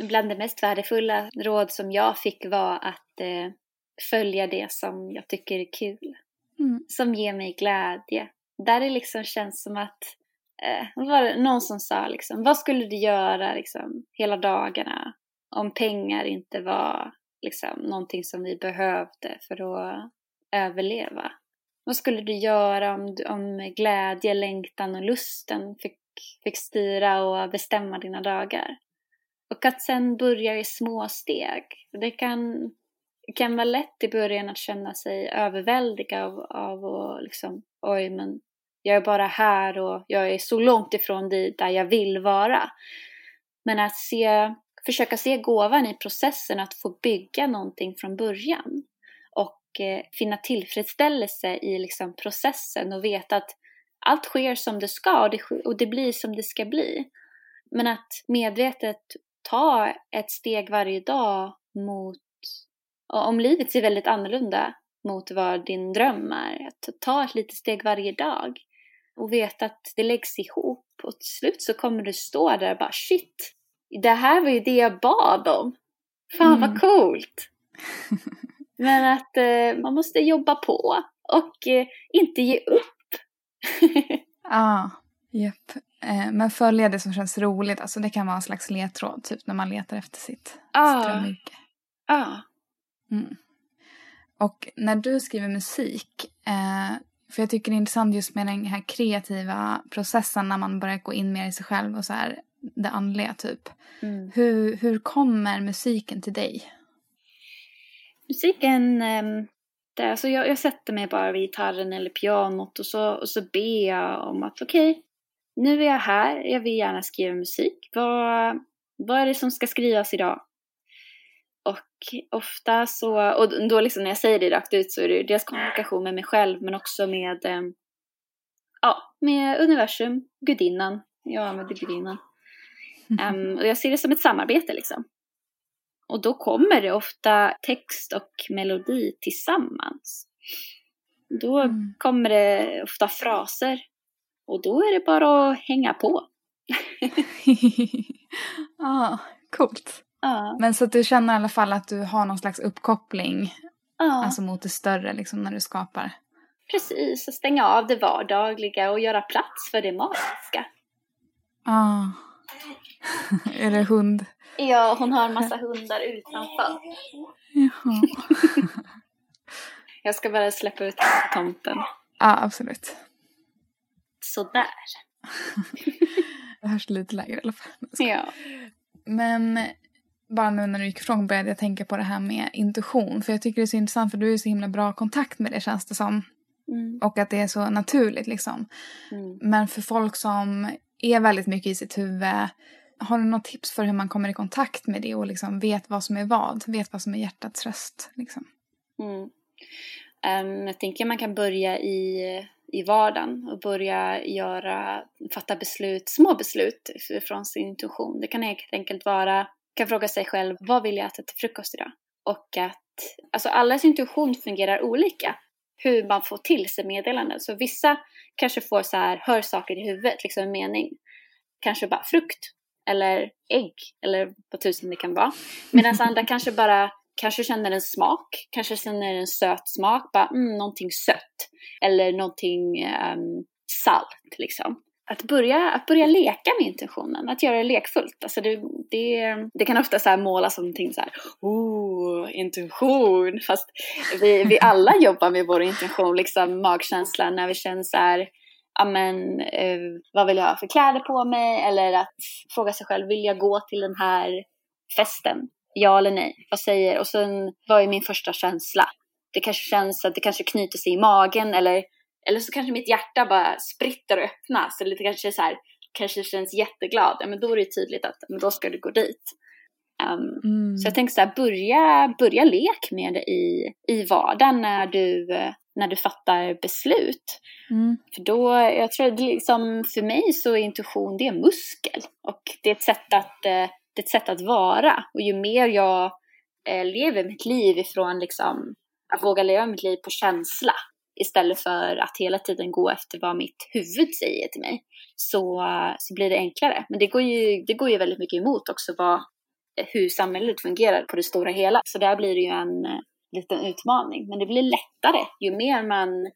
Bland det mest värdefulla råd som jag fick var att eh, följa det som jag tycker är kul. Mm. Som ger mig glädje. Där det liksom känns som att eh, var det någon som sa liksom, vad skulle du göra liksom hela dagarna om pengar inte var liksom någonting som vi behövde för att överleva? Vad skulle du göra om, om glädje, längtan och lusten fick, fick styra och bestämma dina dagar? Och att sen börja i små steg. Det kan kan vara lätt i början att känna sig överväldigad av, av och liksom, oj men jag är bara här och jag är så långt ifrån dit där jag vill vara. Men att se, försöka se gåvan i processen att få bygga någonting från början och eh, finna tillfredsställelse i liksom processen och veta att allt sker som det ska och det, och det blir som det ska bli. Men att medvetet ta ett steg varje dag mot om livet ser väldigt annorlunda mot vad din dröm är, att ta ett litet steg varje dag och veta att det läggs ihop och till slut så kommer du stå där och bara shit, det här var ju det jag bad om. Fan mm. vad coolt! [laughs] Men att eh, man måste jobba på och eh, inte ge upp. [laughs] Ja, ah, japp. Eh, men följa det som känns roligt, alltså det kan vara en slags ledtråd typ när man letar efter sitt ah. drömyrke. Ja. Ah. Mm. Och när du skriver musik, eh, för jag tycker det är intressant just med den här kreativa processen när man börjar gå in mer i sig själv och så här, det andliga typ. Mm. Hur, hur kommer musiken till dig? Musiken, eh, det, alltså jag, jag sätter mig bara vid gitarren eller pianot och så, och så ber jag om att okej, okay, nu är jag här, jag vill gärna skriva musik. Vad, vad är det som ska skrivas idag? Och ofta så, och då liksom när jag säger det rakt ut så är det dels kommunikation med mig själv men också med, eh, ja, med universum, gudinnan. Jag använder gudinnan. Um, [laughs] och jag ser det som ett samarbete liksom. Och då kommer det ofta text och melodi tillsammans. Då mm. kommer det ofta fraser. Och då är det bara att hänga på. [laughs] [laughs] ah, coolt. Men så att du känner i alla fall att du har någon slags uppkoppling. Ah. Alltså mot det större liksom när du skapar. Precis, att stänga av det vardagliga och göra plats för det magiska. Ah. [laughs] är det hund? Ja, hon har en massa hundar utanför. Jaha. [laughs] Jag ska bara släppa ut tomten. Ja, absolut. Sådär. [laughs] det hörs lite lägre i alla fall. Ja. Men bara nu när du gick ifrån började jag tänka på det här med intuition. För jag tycker det är så intressant för du är så himla bra kontakt med det känns det som. Mm. Och att det är så naturligt liksom. Mm. Men för folk som är väldigt mycket i sitt huvud. Har du något tips för hur man kommer i kontakt med det och liksom vet vad som är vad? Vet vad som är hjärtats röst? Liksom? Mm. Um, jag tänker man kan börja i, i vardagen och börja göra, fatta beslut, små beslut från sin intuition. Det kan helt enkelt vara, kan fråga sig själv, vad vill jag äta till frukost idag? Och att, alltså allas intuition fungerar olika. Hur man får till sig meddelanden. Så vissa kanske får så här, hör saker i huvudet, liksom en mening. Kanske bara frukt, eller ägg, eller vad tusen det kan vara. Medan andra [laughs] kanske bara kanske känner en smak, kanske känner en söt smak, bara mm, någonting sött. Eller någonting um, salt liksom. Att börja, att börja leka med intentionen, att göra det lekfullt. Alltså det, det, det kan ofta så här målas som någonting så här, oh, intention. Fast vi, vi alla [laughs] jobbar med vår intention, liksom magkänsla när vi känner så här, ja men eh, vad vill jag ha för kläder på mig? Eller att fråga sig själv, vill jag gå till den här festen? Ja eller nej? Vad säger? Och sen, vad är min första känsla? Det kanske känns att det kanske knyter sig i magen eller, eller så kanske mitt hjärta bara spritter och öppnas. Eller det kanske är så här, kanske känns jätteglad. Ja men då är det tydligt att men då ska du gå dit. Um, mm. Så jag tänker så här, börja, börja lek med det i, i vardagen när du, när du fattar beslut. Mm. För då, jag tror att liksom, för mig så är intuition, det är muskel. Och det är ett sätt att eh, det är ett sätt att vara. Och ju mer jag eh, lever mitt liv ifrån liksom, att våga leva mitt liv på känsla istället för att hela tiden gå efter vad mitt huvud säger till mig så, så blir det enklare. Men det går, ju, det går ju väldigt mycket emot också vad, hur samhället fungerar på det stora hela. Så där blir det ju en eh, liten utmaning. Men det blir lättare ju mer man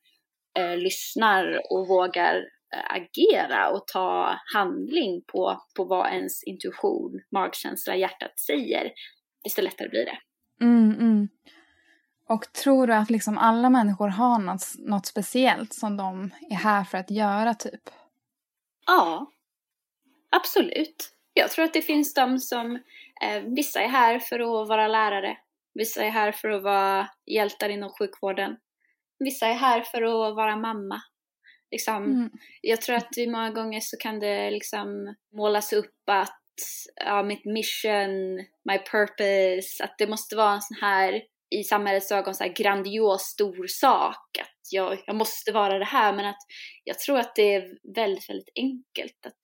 eh, lyssnar och vågar Eh, agera och ta handling på, på vad ens intuition, magkänsla, hjärtat säger, desto lättare blir det. Mm, mm. Och tror du att liksom alla människor har något, något speciellt som de är här för att göra typ? Ja, absolut. Jag tror att det finns de som, eh, vissa är här för att vara lärare, vissa är här för att vara hjältar inom sjukvården, vissa är här för att vara mamma, Liksom, mm. Jag tror att många gånger så kan det liksom målas upp att ja, mitt mission, my purpose, att det måste vara en sån här i samhällets ögon så här grandios stor sak. Att jag, jag måste vara det här. Men att jag tror att det är väldigt, väldigt enkelt. Att,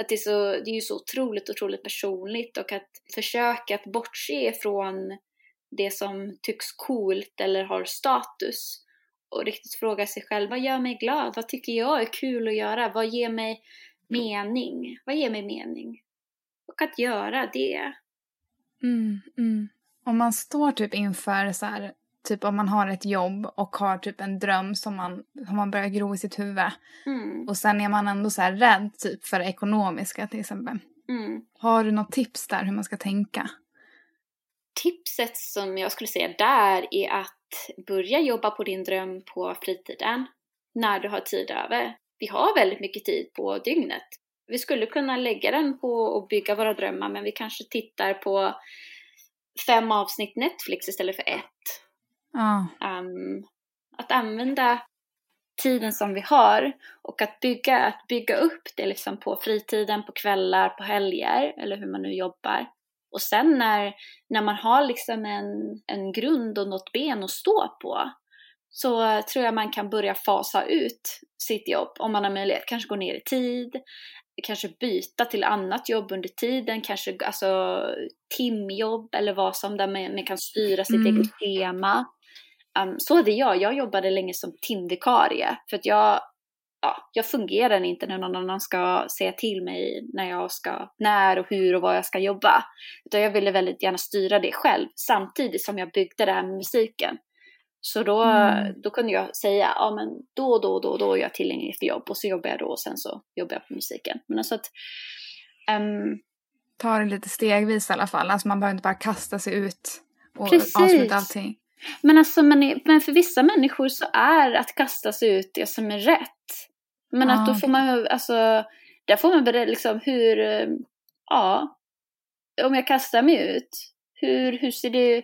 att det, är så, det är ju så otroligt, otroligt personligt och att försöka att bortse ifrån det som tycks coolt eller har status och riktigt fråga sig själv, vad gör mig glad? Vad tycker jag är kul att göra? Vad ger mig mening? Vad ger mig mening? Och att göra det. Mm, mm. Om man står typ inför så här, typ om man har ett jobb och har typ en dröm som man, som man börjar gro i sitt huvud. Mm. Och sen är man ändå så här rädd typ för det ekonomiska till exempel. Mm. Har du något tips där hur man ska tänka? Tipset som jag skulle säga där är att börja jobba på din dröm på fritiden när du har tid över. Vi har väldigt mycket tid på dygnet. Vi skulle kunna lägga den på att bygga våra drömmar men vi kanske tittar på fem avsnitt Netflix istället för ett. Ah. Um, att använda tiden som vi har och att bygga, att bygga upp det liksom på fritiden, på kvällar, på helger eller hur man nu jobbar. Och sen när, när man har liksom en, en grund och något ben att stå på så tror jag man kan börja fasa ut sitt jobb om man har möjlighet. Kanske gå ner i tid, kanske byta till annat jobb under tiden, kanske alltså timjobb eller vad som där man, man kan styra sitt mm. eget schema. Um, så hade jag, jag jobbade länge som timvikarie för att jag, ja, jag fungerar inte när någon annan ska säga till mig när jag ska, när och hur och vad jag ska jobba. Utan jag ville väldigt gärna styra det själv samtidigt som jag byggde det här med musiken. Så då, mm. då kunde jag säga, ja men då då då, då är jag tillgänglig för jobb och så jobbar jag då och sen så jobbar jag på musiken. Men alltså att... Um, Ta det lite stegvis i alla fall, alltså man behöver inte bara kasta sig ut och Precis. avsluta allting. Men alltså men, men för vissa människor så är att kasta sig ut det som är rätt. Men ah, att då får man, alltså, där får man börja liksom hur, ja, om jag kastar mig ut, hur, hur ser det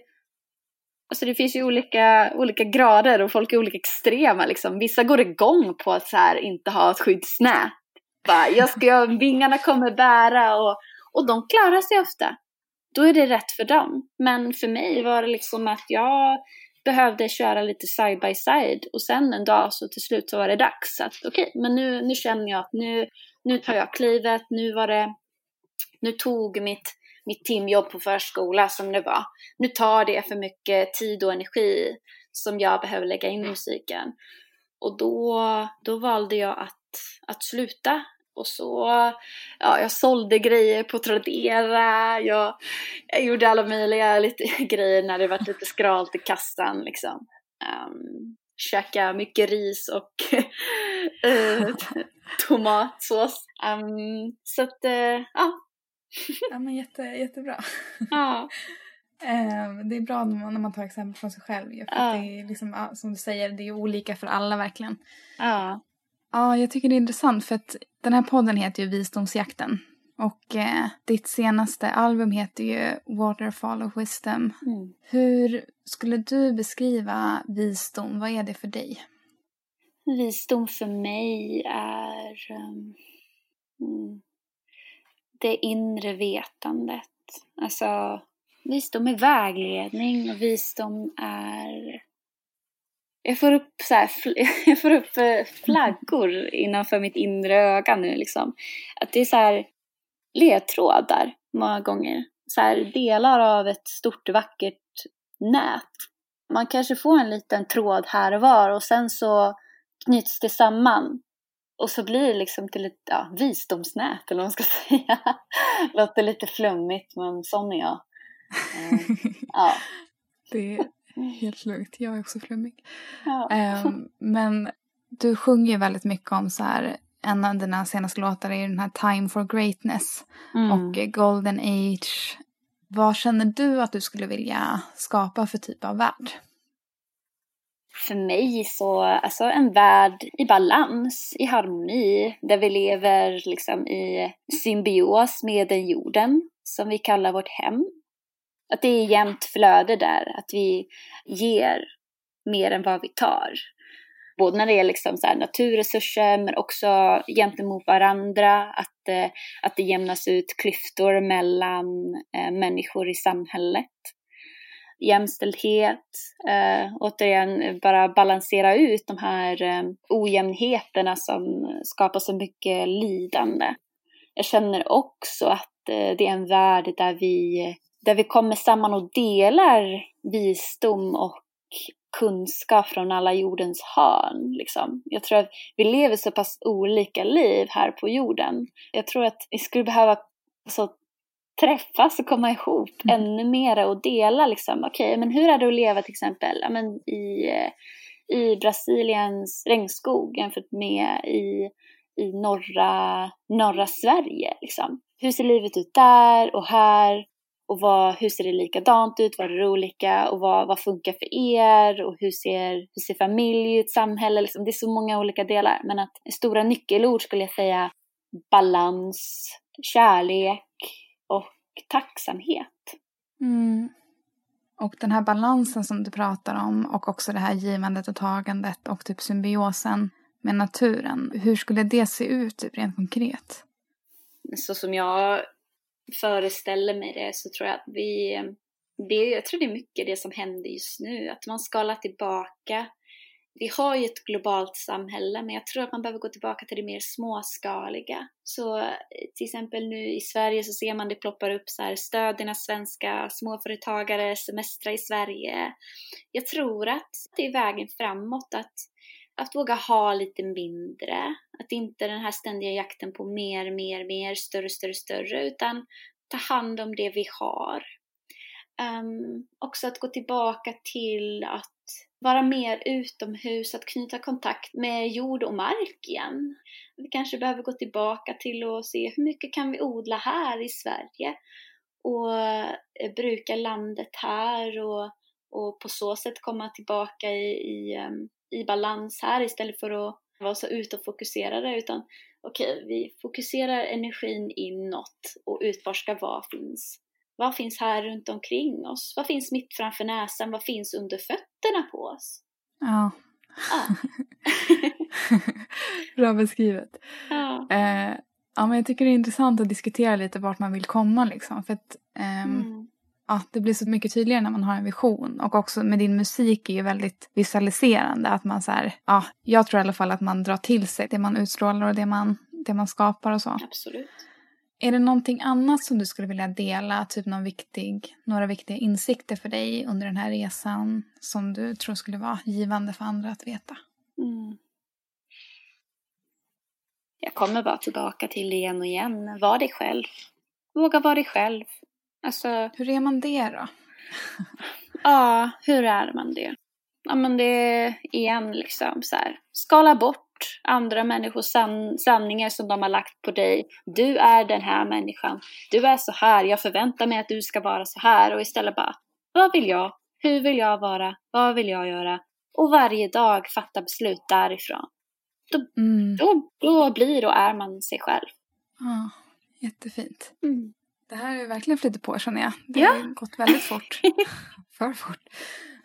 Alltså det finns ju olika, olika grader och folk är olika extrema liksom. Vissa går igång på att så här, inte ha ett skyddsnät. Bara, jag ska, vingarna kommer bära och, och de klarar sig ofta. Då är det rätt för dem. Men för mig var det liksom att jag behövde köra lite side by side och sen en dag så till slut så var det dags att okej, okay, men nu, nu känner jag att nu, nu tar jag klivet, nu var det, nu tog mitt mitt timjobb på förskola som det var. Nu tar det för mycket tid och energi som jag behöver lägga in i musiken. Och då, då valde jag att, att sluta. Och så, ja, jag sålde grejer på Tradera, jag, jag gjorde alla möjliga lite [laughs] grejer när det var lite skralt i kassan liksom. Um, käka mycket ris och uh, [laughs] [laughs] tomatsås. Um, så att, uh, ja, [laughs] ja men jätte, jättebra. Ja. um, [laughs] det är bra när man, när man tar exempel från sig själv. För ja. det är liksom, som du säger, det är olika för alla verkligen. Ja. Ja, jag tycker det är intressant för att den här podden heter ju Visdomsjakten. Och eh, ditt senaste album heter ju Waterfall of Wisdom. Mm. Hur skulle du beskriva visdom? Vad är det för dig? Visdom för mig är um, det inre vetandet. Alltså, visdom är vägledning och visdom är... Jag får upp, så här, [laughs] jag får upp eh, flaggor innanför mitt inre öga nu liksom. Att det är så här ledtrådar många gånger. Så här, delar av ett stort vackert nät. Man kanske får en liten tråd här och var och sen så knyts det samman och så blir det liksom till ett ja, visdomsnät eller vad man ska [laughs] säga. Låter lite flummigt men sån är jag. Uh, [laughs] ja. Det är helt lugnt, jag är också flummig. Ja. Um, men du sjunger ju väldigt mycket om så här, en av dina senaste låtar är den här Time for Greatness mm. och Golden Age. Vad känner du att du skulle vilja skapa för typ av värld? För mig så, alltså en värld i balans, i harmoni, där vi lever liksom i symbios med den jorden som vi kallar vårt hem. Att det är jämnt flöde där, att vi ger mer än vad vi tar. Både när det gäller liksom så naturresurser men också gentemot varandra, att, eh, att det jämnas ut klyftor mellan eh, människor i samhället jämställdhet, eh, återigen bara balansera ut de här eh, ojämnheterna som skapar så mycket lidande. Jag känner också att eh, det är en värld där vi, där vi kommer samman och delar visdom och kunskap från alla jordens hörn. Liksom. Jag tror att vi lever så pass olika liv här på jorden. Jag tror att vi skulle behöva så träffas och komma ihop mm. ännu mera och dela liksom, okej, okay, men hur är det att leva till exempel ja, men i, i Brasiliens regnskog jämfört med i, i norra, norra Sverige liksom. Hur ser livet ut där och här? Och vad, hur ser det likadant ut? Vad är det olika? Och vad, vad funkar för er? Och hur ser, hur ser familj ut? Samhälle? Liksom. Det är så många olika delar. Men att stora nyckelord skulle jag säga balans, kärlek, och tacksamhet. Mm. Och den här balansen som du pratar om och också det här givandet och tagandet och typ symbiosen. med naturen. Hur skulle det se ut typ, rent konkret? Så som jag föreställer mig det så tror jag att vi, det, jag tror det är mycket det som händer just nu, att man skalar tillbaka. Vi har ju ett globalt samhälle, men jag tror att man behöver gå tillbaka till det mer småskaliga. Så eh, till exempel nu i Sverige så ser man det ploppar upp så här, stöd dina svenska småföretagare, semestra i Sverige. Jag tror att det är vägen framåt, att att våga ha lite mindre. Att inte den här ständiga jakten på mer, mer, mer, större, större, större, utan ta hand om det vi har. Um, också att gå tillbaka till att vara mer utomhus, att knyta kontakt med jord och mark igen. Vi kanske behöver gå tillbaka till och se hur mycket kan vi odla här i Sverige och eh, bruka landet här och, och på så sätt komma tillbaka i, i ehm, i balans här istället för att vara så utåtfokuserade utan okej, okay, vi fokuserar energin inåt och utforskar vad finns. Vad finns här runt omkring oss? Vad finns mitt framför näsan? Vad finns under fötterna på oss? Ja. ja. [laughs] Bra beskrivet. Ja. Eh, ja, men jag tycker det är intressant att diskutera lite vart man vill komma liksom. För att, ehm, mm ja, det blir så mycket tydligare när man har en vision. Och också med din musik är ju väldigt visualiserande. Att man så här, ja, jag tror i alla fall att man drar till sig det man utstrålar och det man, det man skapar och så. Absolut. Är det någonting annat som du skulle vilja dela, typ någon viktig, några viktiga insikter för dig under den här resan som du tror skulle vara givande för andra att veta? Mm. Jag kommer bara tillbaka till det igen och igen. Var dig själv. Våga vara dig själv. Alltså, hur är man det då? [laughs] ja, hur är man det? Ja men det är igen liksom så här. Skala bort andra människors san sanningar som de har lagt på dig. Du är den här människan. Du är så här. Jag förväntar mig att du ska vara så här. Och istället bara, vad vill jag? Hur vill jag vara? Vad vill jag göra? Och varje dag fatta beslut därifrån. Då, mm. då, då blir och är man sig själv. Ja, jättefint. Mm. Det här är verkligen flutit på känner jag. Det ja. har gått väldigt fort. [laughs] för fort.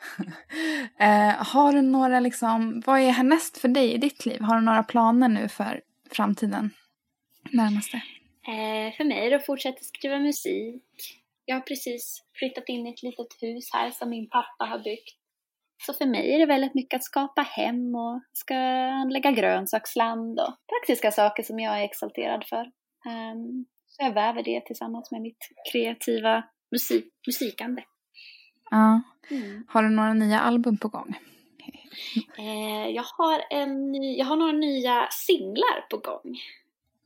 [laughs] eh, har du några liksom, vad är härnäst för dig i ditt liv? Har du några planer nu för framtiden? Närmaste? Eh, för mig är det att fortsätta skriva musik. Jag har precis flyttat in i ett litet hus här som min pappa har byggt. Så för mig är det väldigt mycket att skapa hem och ska anlägga grönsaksland och praktiska saker som jag är exalterad för. Um, så jag väver det tillsammans med mitt kreativa musik, musikande. Ja. Mm. Har du några nya album på gång? [laughs] Eh, jag, har en ny, jag har några nya singlar på gång.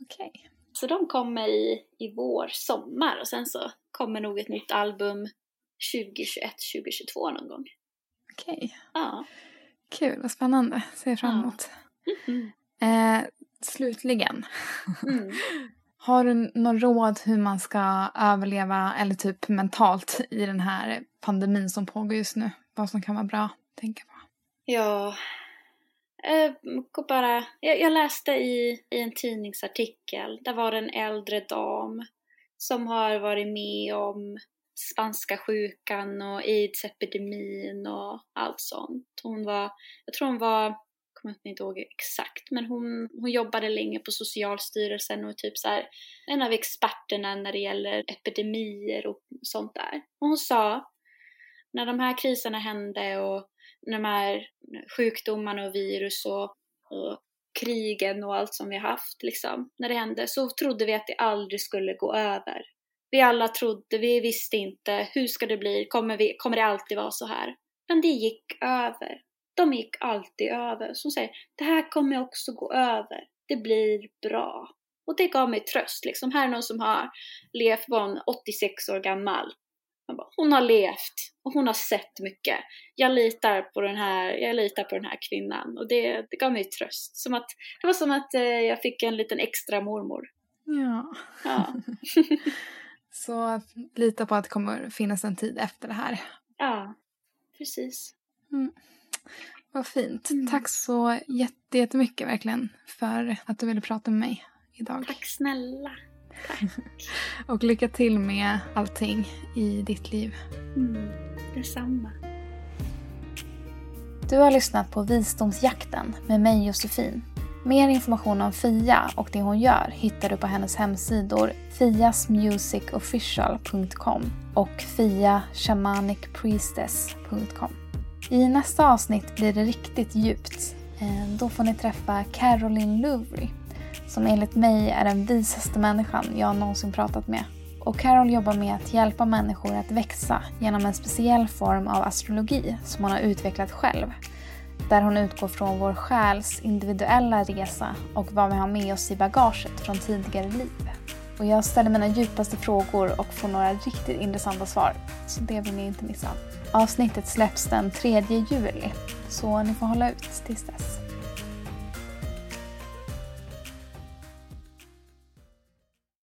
Okej. Okay. Så de kommer i, i vår, sommar och sen så kommer nog ett nytt album 2021, 2022 någon gång. Okej. Okay. Ja. Kul, vad spännande. Ser fram emot. Ja. Mm -hmm. eh, slutligen. Mm. [laughs] Har du någon råd hur man ska överleva eller typ mentalt i den här pandemin som pågår just nu? Vad som kan vara bra att tänka på? Ja, eh, bara, jag, jag, läste i, i en tidningsartikel, där var det en äldre dam som har varit med om spanska sjukan och aidsepidemin och allt sånt. Hon var, jag tror hon var kommer inte ihåg exakt, men hon, hon jobbade länge på Socialstyrelsen och typ så här, en av experterna när det gäller epidemier och sånt där. Och hon sa, när de här kriserna hände och när de här sjukdomarna och virus och, och krigen och allt som vi har haft liksom, när det hände så trodde vi att det aldrig skulle gå över. Vi alla trodde, vi visste inte, hur ska det bli, kommer, vi, kommer det alltid vara så här? Men det gick över de gick alltid över. Som säger, det här kommer också gå över. Det blir bra. Och det gav mig tröst. Liksom. Här är någon som har levt, var 86 år gammal. Bara, hon har levt och hon har sett mycket. Jag litar på den här, jag litar på den här kvinnan. Och det, det gav mig tröst. Som att, det var som att eh, jag fick en liten extra mormor. Ja. ja. [laughs] Så lita på att det kommer finnas en tid efter det här. Ja, precis. Mm. Vad fint. Mm. Tack så jättemycket verkligen för att du ville prata med mig idag. Tack snälla. [laughs] Tack. och lycka till med allting i ditt liv. Mm, detsamma. Du har lyssnat på Visdomsjakten med mig Josefin. Mer information om Fia och det hon gör hittar du på hennes hemsidor fiasmusicofficial.com och fiashamanicpriestess.com. I nästa avsnitt blir det riktigt djupt. Eh, då får ni träffa Caroline Louvry som enligt mig är den visaste människan jag någonsin pratat med. Och Carol jobbar med att hjälpa människor att växa genom en speciell form av astrologi som hon har utvecklat själv. Där hon utgår från vår själs individuella resa och vad vi har med oss i bagaget från tidigare liv. Och jag ställer mina djupaste frågor och får några riktigt intressanta svar. Så det vill ni inte missa. Avsnittet släpps den 3 juli, så ni får hålla ut tills dess.